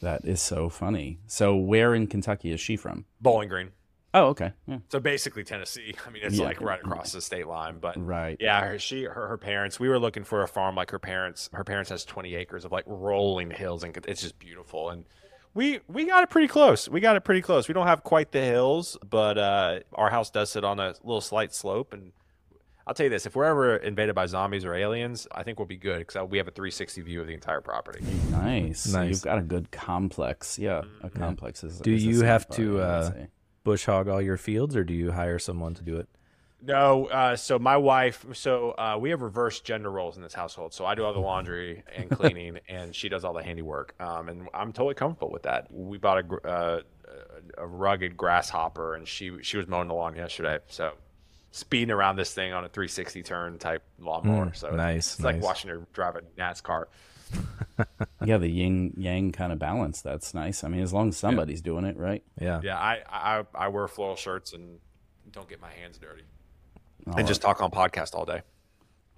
That is so funny. So where in Kentucky is she from? Bowling Green. Oh, okay. Yeah. So basically Tennessee. I mean, it's Yeah. like right across the state line. But Right. yeah, her, she, her, her parents. We were looking for a farm like her parents. Her parents has 20 acres of like rolling hills, and it's just beautiful. And we we got it pretty close. We got it pretty close. We don't have quite the hills, but uh, our house does sit on a little slight slope. And I'll tell you this: if we're ever invaded by zombies or aliens, I think we'll be good because we have a 360 view of the entire property. Nice. Nice. You've got a good complex. Yeah, a complex is. Do is you safe have part, to, uh. Bush hog all your fields, or do you hire someone to do it? No, uh, so my wife, so uh, we have reverse gender roles in this household. So I do all the laundry and cleaning, and she does all the handiwork. Um, and I'm totally comfortable with that. We bought a, uh, a rugged grasshopper, and she she was mowing the lawn yesterday. So speeding around this thing on a 360 turn type lawnmower. Mm, so nice, it's like watching her drive a NASCAR. Yeah, the yin yang kind of balance. That's nice. I mean, as long as somebody's doing it, right? Yeah. Yeah, I, I I wear floral shirts and don't get my hands dirty, All and just talk on podcast all day.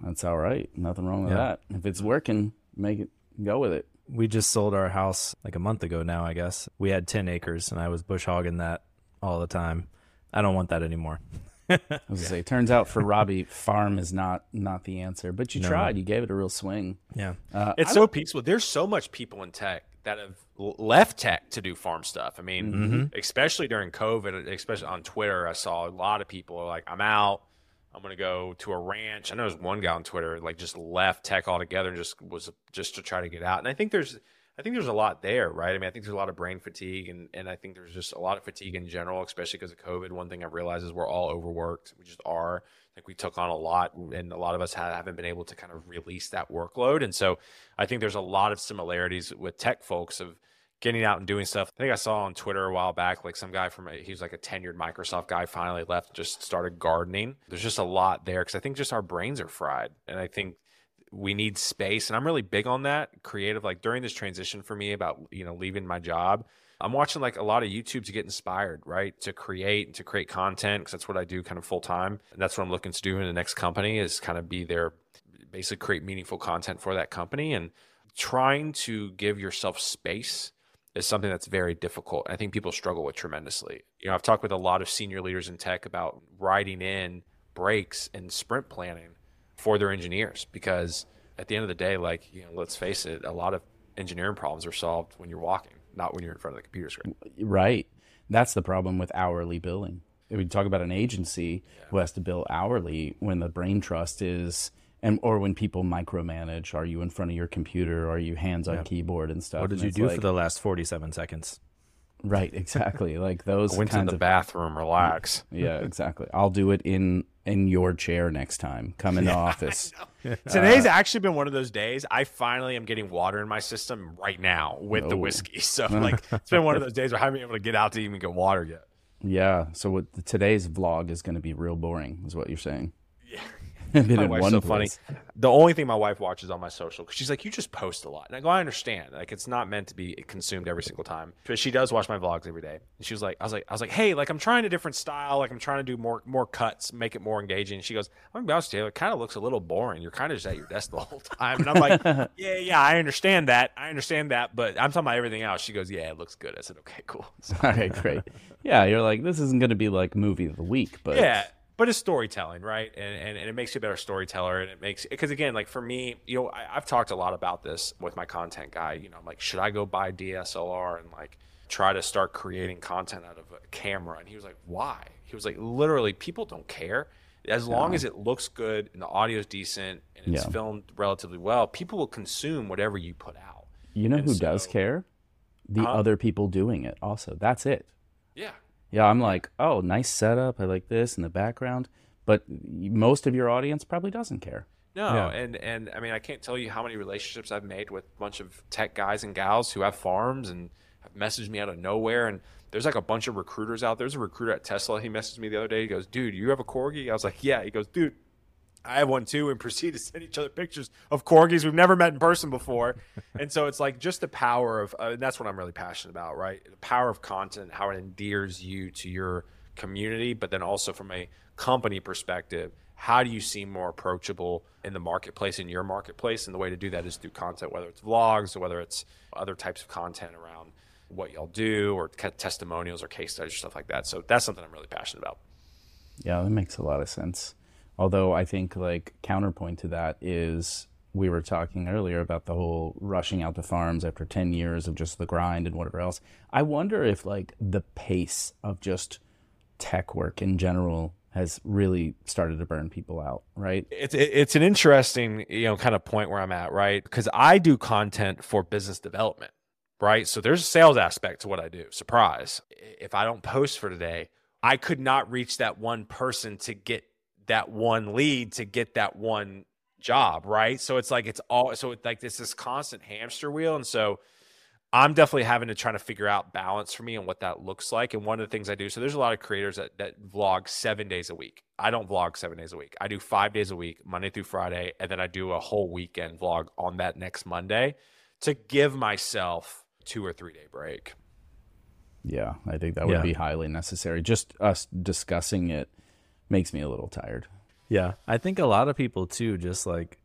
That's all right. Nothing wrong with Yeah. that. If it's working, make it go with it. We just sold our house like a month ago now, I guess. We had 10 acres and I was bush hogging that all the time. I don't want that anymore. I was gonna say, turns out for Robbie, farm is not not the answer. But you No. tried. You gave it a real swing. Yeah. Uh, It's so peaceful. There's so much people in tech that have left tech to do farm stuff. I mean, Mm-hmm. especially during COVID, especially on Twitter, I saw a lot of people are like, I'm out. I'm gonna go to a ranch. I know there's one guy on Twitter like just left tech altogether and just was just to try to get out. And I think there's I think there's a lot there, right? I mean, I think there's a lot of brain fatigue and, and I think there's just a lot of fatigue in general, especially because of COVID. One thing I've realized is we're all overworked. We just are. Think we took on a lot and a lot of us ha- haven't been able to kind of release that workload. And so I think there's a lot of similarities with tech folks of getting out and doing stuff. I think I saw on Twitter a while back, like some guy from a, he was like a tenured Microsoft guy finally left, just started gardening. There's just a lot there because I think just our brains are fried. And I think we need space and i'm really big on that creative like during this transition for me about you know leaving my job i'm watching like a lot of youtube to get inspired right to create and to create content because that's what i do kind of full time and that's what i'm looking to do in the next company is kind of be there basically create meaningful content for that company and trying to give yourself space is something that's very difficult. I think people struggle with tremendously. You know, I've talked with a lot of senior leaders in tech about writing in breaks and sprint planning for their engineers because at the end of the day, like, you know, let's face it, a lot of engineering problems are solved when you're walking, not when you're in front of the computer screen. Right. That's the problem with hourly billing. If we talk about an agency who has to bill hourly when the brain trust is and or when people micromanage, are you in front of your computer? Are you hands on keyboard and stuff? What did And you do like- for the last 47 seconds? Right, exactly. Like those I went to kinds the of bathroom, relax. Yeah, exactly. I'll do it in in your chair next time. Come in the office. Today's uh, actually been one of those days. I finally am getting water in my system right now with the Oh. whiskey. So like it's been one of those days where I haven't been able to get out to even get water yet. Yeah. So what today's vlog is going to be real boring, is what you're saying. My in wife's one so place. funny. The only thing my wife watches on my social, 'cause she's like, "You just post a lot," and I go, "I understand. Like, it's not meant to be consumed every single time." But she does watch my vlogs every day. And she was like, "I was like, I was like, hey, like I'm trying a different style. Like I'm trying to do more more cuts, make it more engaging." She goes, "I'm gonna be honest with you, it kind of looks a little boring. You're kind of just at your desk the whole time." And I'm like, "Yeah, yeah, I understand that. I understand that, but I'm talking about everything else." She goes, "Yeah, it looks good." I said, "Okay, cool." So, All right, great. Yeah, you're like, this isn't going to be like movie of the week, but yeah but it's storytelling right and, and, and it makes you a better storyteller and it makes because again like for me you know I, i've talked a lot about this with my content guy you know i'm like should i go buy dslr and like try to start creating content out of a camera and he was like why he was like literally people don't care as long as it looks good and the audio is decent and it's Yeah. filmed relatively well people will consume whatever you put out you know And who does care? The Huh? other people doing it. Also, that's it. yeah Yeah, I'm like, oh, nice setup. I like this in the background, but most of your audience probably doesn't care. No, Yeah. and and I mean I can't tell you how many relationships I've made with a bunch of tech guys and gals who have farms and have messaged me out of nowhere. And there's like a bunch of recruiters out there. There's a recruiter at Tesla. He messaged me the other day. He goes, "Dude, you have a corgi?" I was like, "Yeah." He goes, "Dude." I have one too, and proceed to send each other pictures of corgis we've never met in person before, and so it's like just the power of, uh, and that's what I'm really passionate about, right? The power of content, how it endears you to your community, but then also from a company perspective, how do you seem more approachable in the marketplace, in your marketplace? And the way to do that is through content, whether it's vlogs or whether it's other types of content around what y'all do or testimonials or case studies or stuff like that. So that's something I'm really passionate about. Yeah, that makes a lot of sense. Although I think like counterpoint to that is we were talking earlier about the whole rushing out to farms after 10 years of just the grind and whatever else. I wonder if like the pace of just tech work in general has really started to burn people out, right? It's it's an interesting, you know, kind of point where I'm at, right? Because I do content for business development, right? So there's a sales aspect to what I do. Surprise. If I don't post for today, I could not reach that one person to get that one lead to get that one job, right? So it's like it's all so it's like this this constant hamster wheel, and so I'm definitely having to try to figure out balance for me and what that looks like. And one of the things I do, so there's a lot of creators that that vlog seven days a week. I don't vlog seven days a week. I do five days a week, Monday through Friday, and then I do a whole weekend vlog on that next Monday to give myself two or three day break. Yeah, I think that would yeah. be highly necessary. Just us discussing it makes me a little tired. Yeah, I think a lot of people too just like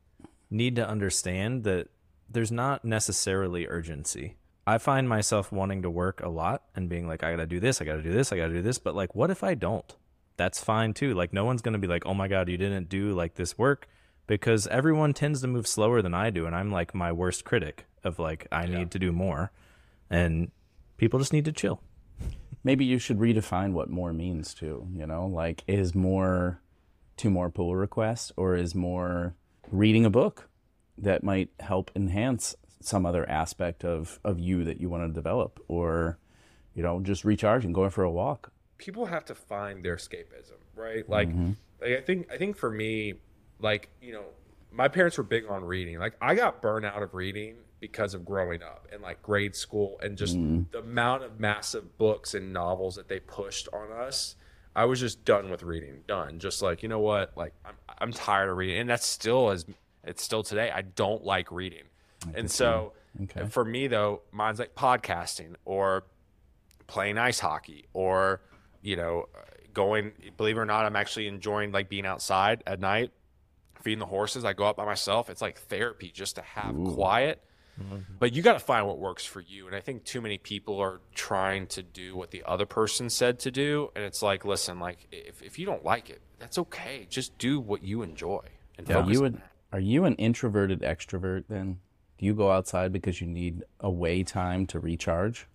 need to understand that there's not necessarily urgency. I find myself wanting to work a lot and being like, I gotta do this, I gotta do this, I gotta do this. But like, what if I don't? That's fine too. Like, no one's gonna be like, oh my God, you didn't do like this work because everyone tends to move slower than I do. And I'm like my worst critic of like, I yeah. need to do more. And people just need to chill. Maybe you should redefine what more means too. You know, like, is more two more pull requests or is more reading a book that might help enhance some other aspect of, of you that you want to develop or you know just recharging going for a walk people have to find their escapism right like, mm-hmm. like i think i think for me like you know my parents were big on reading like i got burned out of reading because of growing up and like grade school and just mm. the amount of massive books and novels that they pushed on us I was just done with reading. Done. Just like, you know what? Like I'm I'm tired of reading. And that's still as it's still today. I don't like reading. And so okay. for me though, mine's like podcasting or playing ice hockey or, you know, going believe it or not, I'm actually enjoying like being outside at night, feeding the horses. I go out by myself. It's like therapy just to have Ooh. quiet Mm-hmm. But you got to find what works for you. And I think too many people are trying to do what the other person said to do. And it's like, listen, like if, if you don't like it, that's okay. Just do what you enjoy and yeah, focus you would, Are you an introverted extrovert then? Do you go outside because you need away time to recharge?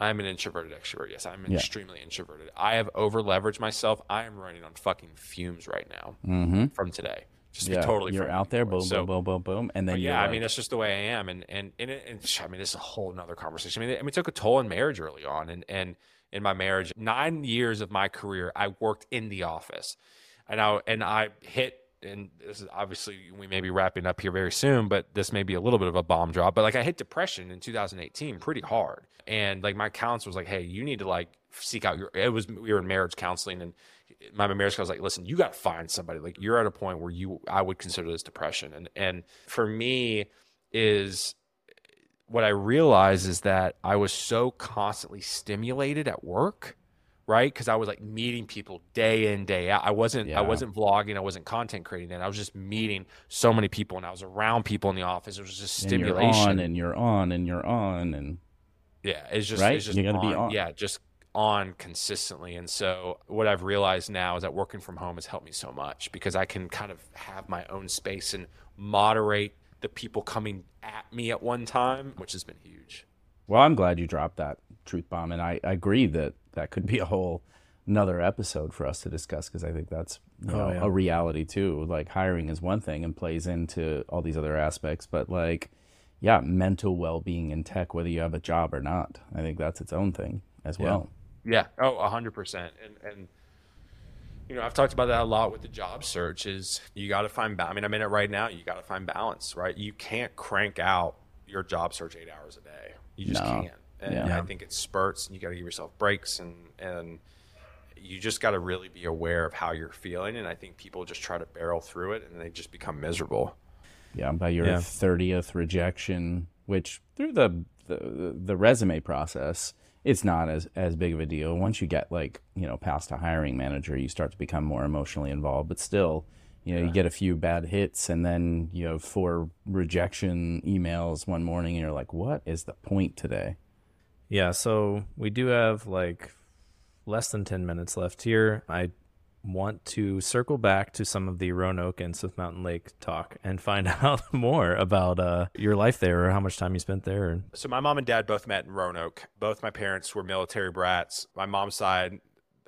I'm an introverted extrovert. Yes, I'm yeah. extremely introverted. I have over leveraged myself. I am running on fucking fumes right now mm-hmm. from today. Just yeah, totally you're out there, boom, so, boom, boom, boom, boom, and then yeah, like, I mean that's just the way I am, and and and, it, and I mean this is a whole another conversation. I mean, I mean, it took a toll in marriage early on, and and in my marriage, nine years of my career, I worked in the office, and I and I hit and this is obviously we may be wrapping up here very soon, but this may be a little bit of a bomb drop. But like I hit depression in 2018 pretty hard. And like my counselor was like, Hey, you need to like seek out your it was we were in marriage counseling and my counselor was like, listen, you got to find somebody. Like you're at a point where you, I would consider this depression. And, and for me is what I realized is that I was so constantly stimulated at work, right? Cause I was like meeting people day in, day out. I wasn't, yeah. I wasn't vlogging. I wasn't content creating and I was just meeting so many people and I was around people in the office. It was just stimulation. And you're on and you're on and you're on and yeah, it's just, right? it's just you're gonna on, be on. Yeah. Just on consistently. And so what I've realized now is that working from home has helped me so much because I can kind of have my own space and moderate the people coming at me at one time, which has been huge. Well, I'm glad you dropped that truth bomb. And I, I agree that that could be a whole another episode for us to discuss because I think that's you oh, yeah. a reality too. Like hiring is one thing and plays into all these other aspects, but like, yeah, mental well being in tech, whether you have a job or not, I think that's its own thing as well. Yeah. Oh, hundred percent. And and you know, I've talked about that a lot with the job search. Is you got to find. I mean, I'm in it right now. You got to find balance, right? You can't crank out your job search eight hours a day. You just no. can't. And yeah. I think it spurts, and you got to give yourself breaks, and and you just got to really be aware of how you're feeling. And I think people just try to barrel through it, and they just become miserable. Yeah, by your thirtieth yeah. rejection, which through the, the the resume process it's not as as big of a deal. Once you get like you know past a hiring manager, you start to become more emotionally involved. But still, You know, you get a few bad hits and then you have four rejection emails one morning and you're like, what is the point today? Yeah, so we do have like less than 10 minutes left here. I want to circle back to some of the Roanoke and Smith Mountain Lake talk and find out more about uh, your life there or how much time you spent there. So my mom and dad both met in Roanoke. Both my parents were military brats. My mom's side,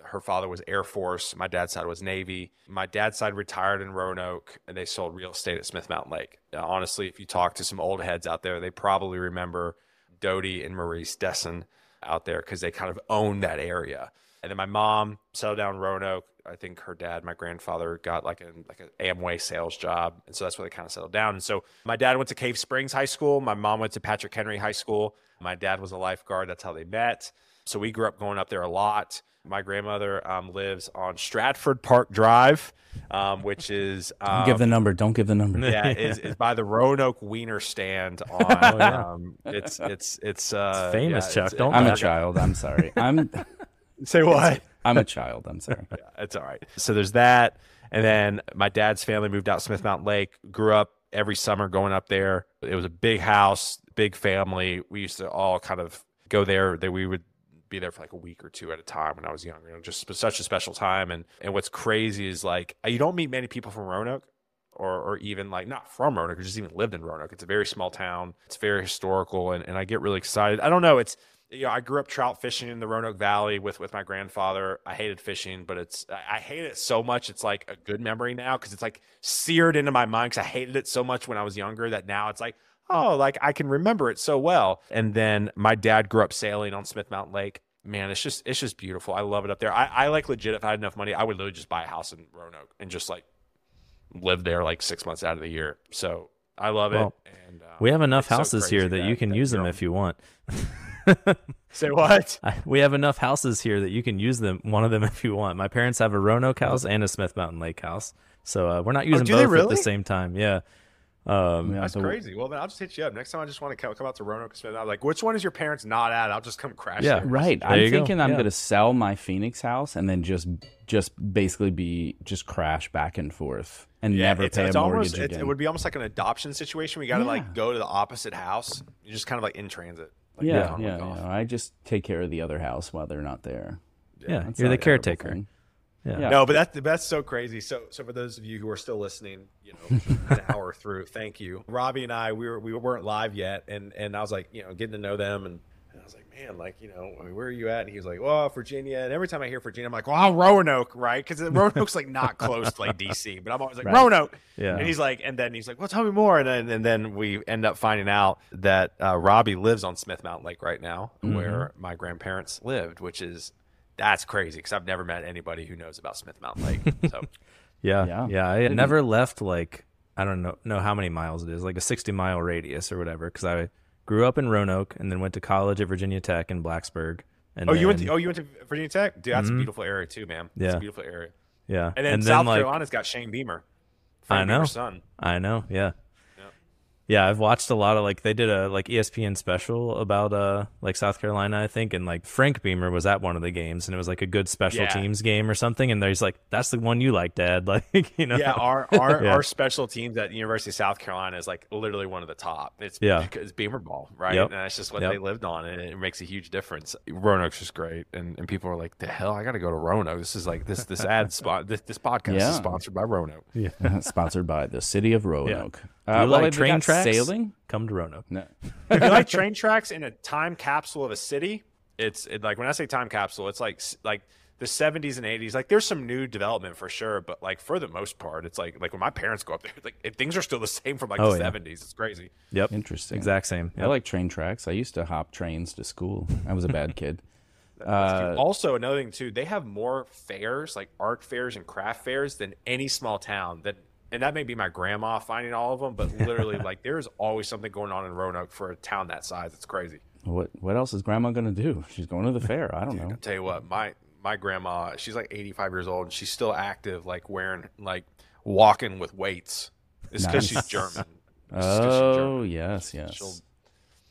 her father was Air Force. My dad's side was Navy. My dad's side retired in Roanoke, and they sold real estate at Smith Mountain Lake. Now, honestly, if you talk to some old heads out there, they probably remember Dodie and Maurice Desseyn out there because they kind of owned that area. And then my mom settled down in Roanoke. I think her dad, my grandfather, got like a like an Amway sales job, and so that's where they kind of settled down. And so my dad went to Cave Springs High School. My mom went to Patrick Henry High School. My dad was a lifeguard. That's how they met. So we grew up going up there a lot. My grandmother um, lives on Stratford Park Drive, um, which is Don't um, give the number. Don't give the number. yeah, is, is by the Roanoke Wiener stand on. um, it's it's it's uh, famous, yeah, Chuck. Don't I'm a child. I'm sorry. I'm say what? I'm a child. I'm sorry. It's all right. So there's that. And then my dad's family moved out Smith Mountain Lake, grew up every summer going up there. It was a big house, big family. We used to all kind of go there. That we would be there for like a week or two at a time when I was younger. You know, just such a special time. And and what's crazy is like you don't meet many people from Roanoke. Or, or even like not from Roanoke, or just even lived in Roanoke. It's a very small town. It's very historical, and, and I get really excited. I don't know. It's you know, I grew up trout fishing in the Roanoke Valley with with my grandfather. I hated fishing, but it's I hate it so much. It's like a good memory now because it's like seared into my mind because I hated it so much when I was younger that now it's like oh, like I can remember it so well. And then my dad grew up sailing on Smith Mountain Lake. Man, it's just it's just beautiful. I love it up there. I, I like legit. If I had enough money, I would literally just buy a house in Roanoke and just like live there like six months out of the year. So I love Well, it. And um, We have enough it's so houses here that, you can use them if you want. Say what? I, we have enough houses here that you can use them one of them if you want. My parents have a Roanoke house and a Smith Mountain Lake house, so uh, we're not using Oh, do they both at the same time. Yeah, um, Yeah, That's so- crazy. Well, then I'll just hit you up next time. I just want to come, come out to Roanoke. and Smith. I'm like, which one is your parents not at? I'll just come crash. Yeah, there. Right. There I'm you go. thinking I'm Yeah. gonna sell my Phoenix house and then just just basically be just crash back and forth and Yeah, never it's, pay it's a mortgage almost it, again. it would be almost like an adoption situation. We got to Yeah. like go to the opposite house. You're just kind of like in transit. Like, yeah, oh on, yeah, like yeah. I just take care of the other house while they're not there. yeah, That's you're the caretaker. thing. Yeah. Yeah. No, but that's that's so crazy. So so for those of you who are still listening, you know, an hour through, thank you. Robbie and I, we were we weren't live yet, and and I was like, you know, getting to know them, and, and I was like, man, like you know, where are you at? And he was like, well, Virginia. And every time I hear Virginia, I'm like, well, Roanoke, right? Because Roanoke's like not close to like DC, but I'm always like Right. Roanoke. Yeah. And he's like, and then he's like, well, tell me more. And then and then we end up finding out that uh, Robbie lives on Smith Mountain Lake right now, Mm-hmm. where my grandparents lived, which is. That's crazy because I've never met anybody who knows about Smith Mountain Lake. So Yeah, Yeah. yeah, I never left like I don't know know how many miles it is, like a sixty mile radius or whatever. Because I grew up in Roanoke and then went to college at Virginia Tech in Blacksburg. And Oh, you went to oh you went to Virginia Tech, dude. That's a mm-hmm. beautiful area too, man. It's Yeah. a beautiful area. yeah, And then South like Carolina's got Shane Beamer. I know. Beamer's son. I know, yeah. Yeah. Yeah, I've watched a lot of like they did a like ESPN special about uh like South Carolina, I think, and like Frank Beamer was at one of the games and it was like a good special Yeah. teams game or something, and there's like, That's the one you like, Dad. Like, you know. Yeah, our our, Yeah. our special teams at the University of South Carolina is like literally one of the top. It's Yeah. because Beamer ball, right? Yep. And that's just what Yep. they lived on, and it makes a huge difference. Roanoke's just great, and, and people are like, "The hell, I got to go to Roanoke." This is like this this ad spot. This, this podcast Yeah. is sponsored by Roanoke. Yeah. sponsored by the city of Roanoke. Do Uh, you well, like train tracks? Sailing? Come to Roanoke. No. if you like train tracks in a time capsule of a city, it's it, like when I say time capsule, it's like like the 70s and 80s. Like there's some new development for sure, but like for the most part, it's like like when my parents go up there, like it, things are still the same from like Oh, the yeah. 70s. It's crazy. Yep. Interesting. Exact same. I like train tracks. I used to hop trains to school. I was a bad kid. Uh, also, another thing too, they have more fairs, like art fairs and craft fairs, than any small town. That and that may be my grandma finding all of them, but literally, like there's always something going on in Roanoke for a town that size. It's crazy. what what else is grandma gonna do? She's going to the fair. I don't know. I'll tell you what, my my grandma, she's like 85 years old, and she's still active, like wearing like walking with weights. It's because she's Nice. German. It's 'cause she's German. Oh yes, yes. She'll-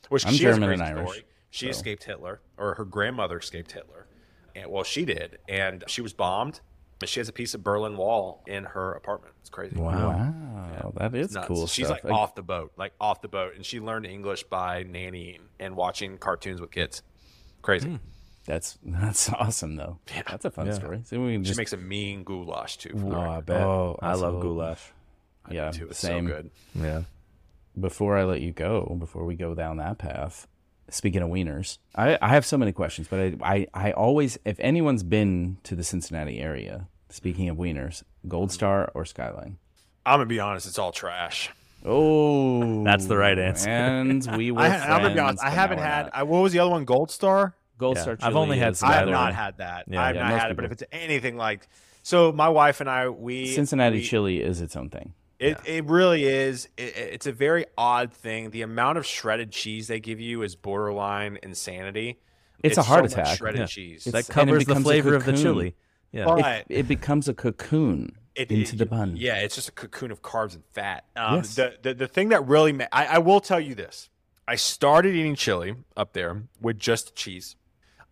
Which I'm she German and Irish, story. She so. escaped Hitler, or her grandmother escaped Hitler, and well, she did, and she was bombed, She has a piece of Berlin Wall in her apartment. It's crazy. Wow. Wow, that is cool She's stuff. like off the boat, like off the boat, and she learned English by nannying and watching cartoons with kids. Crazy. Hmm. That's that's awesome though. Yeah. That's a fun story. So we can She makes a mean goulash too. For the Oh, I bet. Oh, I love Also- goulash. yeah, too. It's same. so good. Yeah. Before I let you go, before we go down that path, speaking of wieners, I, I have so many questions, but I, I I always if anyone's been to the Cincinnati area, speaking of wieners, Gold Star or Skyline. I'm gonna be honest. It's all trash. Oh, That's the right answer. And we were. I, I'm gonna be honest. I haven't had. I, uh, what was the other one? Gold Star. Gold Yeah, Star. I've only had is I have not had that. Yeah, I have yeah, not most had it. But if it's anything like, so my wife and I, we Cincinnati we- chili is its own thing. It, it really is. It, it's a very odd thing. The amount of shredded cheese they give you is borderline insanity. It's a heart so much attack. Shredded Yeah. cheese. It's- That covers the becomes flavor of the chili. Yeah. But- It, it becomes a cocoon It- into it- the bun. Yeah, it's just a cocoon of carbs and fat. Um, Yes. the, the the thing that really, ma- I, I will tell you this: I started eating chili up there with just cheese.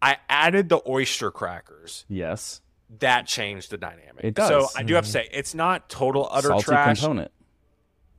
I added the oyster crackers. Yes. That changed the dynamic. It does. So I do have to say it's not total utter Salty trash, component.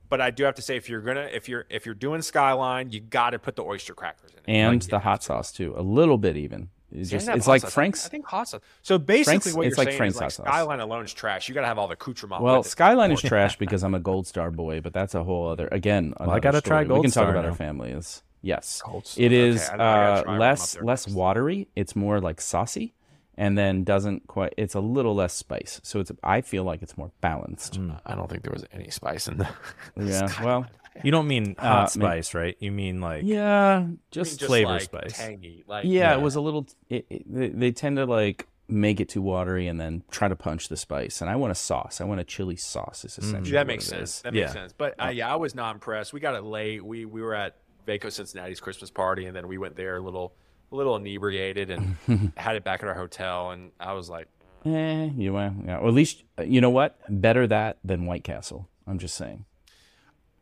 but I do have to say if you're gonna if you're if you're doing Skyline, you got to put the oyster crackers in it. And Like, the hot sauce too. A little bit even. It's just it's like sauce. Frank's I think hot sauce. So basically, Frank's- what it's you're like saying Frank's is like hot sauce. Skyline alone is trash. You got to have all the accoutrement. Well. Skyline is trash because I'm a Gold Star boy, but that's a whole other again. I gotta try story. We Gold can talk Star about now. our families. Yes, Gold Star. it is Okay, I know I gotta uh, try one up less less watery. It's more like saucy, and then doesn't quite. It's a little less spice, so it's. I feel like it's more balanced. I don't think there was any spice in there. Yeah. Well. You don't mean hot Uh, spice, right? You mean like Yeah. Just, flavor like spice. tangy. Like yeah, It was a little. It, it, they, they tend to like make it too watery and then try to punch the spice. And I want a sauce. I want a chili sauce. Is essentially that what makes it sense. is. That makes Yeah. sense. But uh, yeah, I was not impressed. We got it late. We we were at Vaco Cincinnati's Christmas party, and then we went there a little a little inebriated and had it back at our hotel. And I was like, Eh, you well, yeah. Or at least uh, you know what? Better that than White Castle. I'm just saying.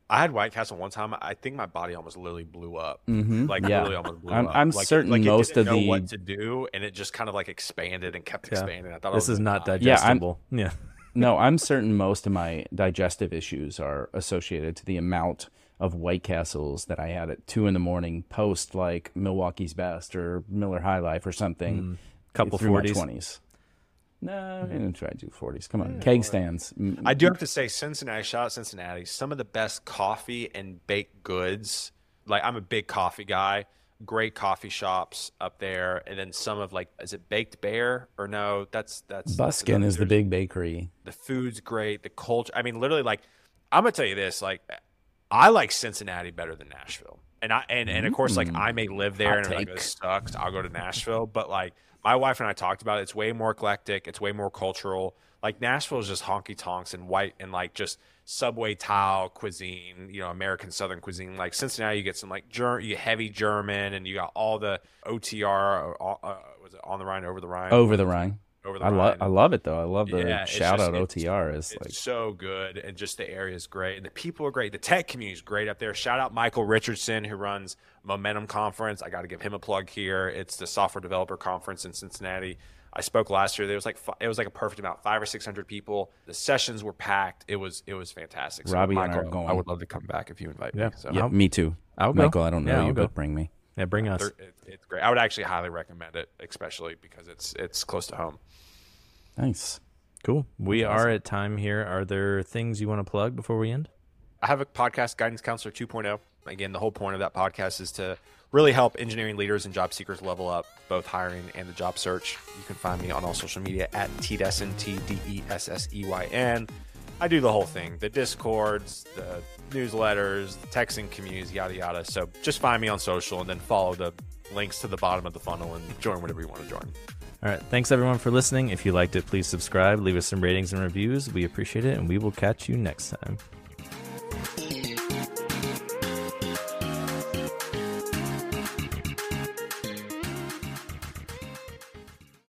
I had White Castle one time. I think my body almost literally blew up. Like Yeah. literally almost blew I'm- up. I'm like, it- certain like it most didn't of know the- what to do, and it just kind of like expanded and kept expanding. I thought I this was is gonna not die. Yeah, I'm- digestible. Yeah. No, I'm certain most of my digestive issues are associated to the amount of White Castles that I had at two in the morning post like Milwaukee's Best or Miller High Life or something. Couple 40s. 20s. No, I didn't try to do 40s. Come on. Keg stands. Mm, I do have to say, Cincinnati, shout out Cincinnati. Some of the best coffee and baked goods. Like I'm a big coffee guy. Great coffee shops up there, and then some of like, is it Baked Bear or no? That's that's Busken is the big bakery. The food's great. The culture. I mean, literally, like I'm gonna tell you this. Like, I like Cincinnati better than Nashville, and I and and of course, like I may live there Hot and like this sucks. I'll go to Nashville, but like my wife and I talked about it. It's way more eclectic. It's way more cultural. Like Nashville is just honky tonks and white and like just subway tile cuisine. You know, American Southern cuisine. Like Cincinnati, you get some like ger- you heavy German, and you got all the OTR. Uh, uh, was it on the Rhine, over the Rhine, Over the Rhine. Over the I Rhine? love I love it though. I love the Yeah, shout just- out it's- OTR is It's like so good, and just the area is great, and the people are great. The tech community is great up there. Shout out Michael Richardson who runs Momentum Conference. I got to give him a plug here. It's the software developer conference in Cincinnati. I spoke last year. There was like it was like a perfect amount, five or six hundred people. The sessions were packed. It was it was fantastic. So Robbie and I are going. I would love to come back if you invite me. Yeah. So Yeah, me too. I'll go. Michael, I don't know Yeah, you, I'll but bring me. Yeah, bring us. it, it's great. I would actually highly recommend it, especially because it's it's close to home. Nice. Cool. We are at time here. Are there things you want to plug before we end? I have a podcast, Guidance Counselor 2.0. Again, the whole point of that podcast is to really help engineering leaders and job seekers level up both hiring and the job search. You can find me on all social media at Tdesseyn, T D E S S E Y N. I do the whole thing the discords, the newsletters, the texting communities, yada, yada. So just find me on social and then follow the links to the bottom of the funnel and join whatever you want to join. All right. Thanks everyone for listening. If you liked it, please subscribe, leave us some ratings and reviews. We appreciate it, and we will catch you next time.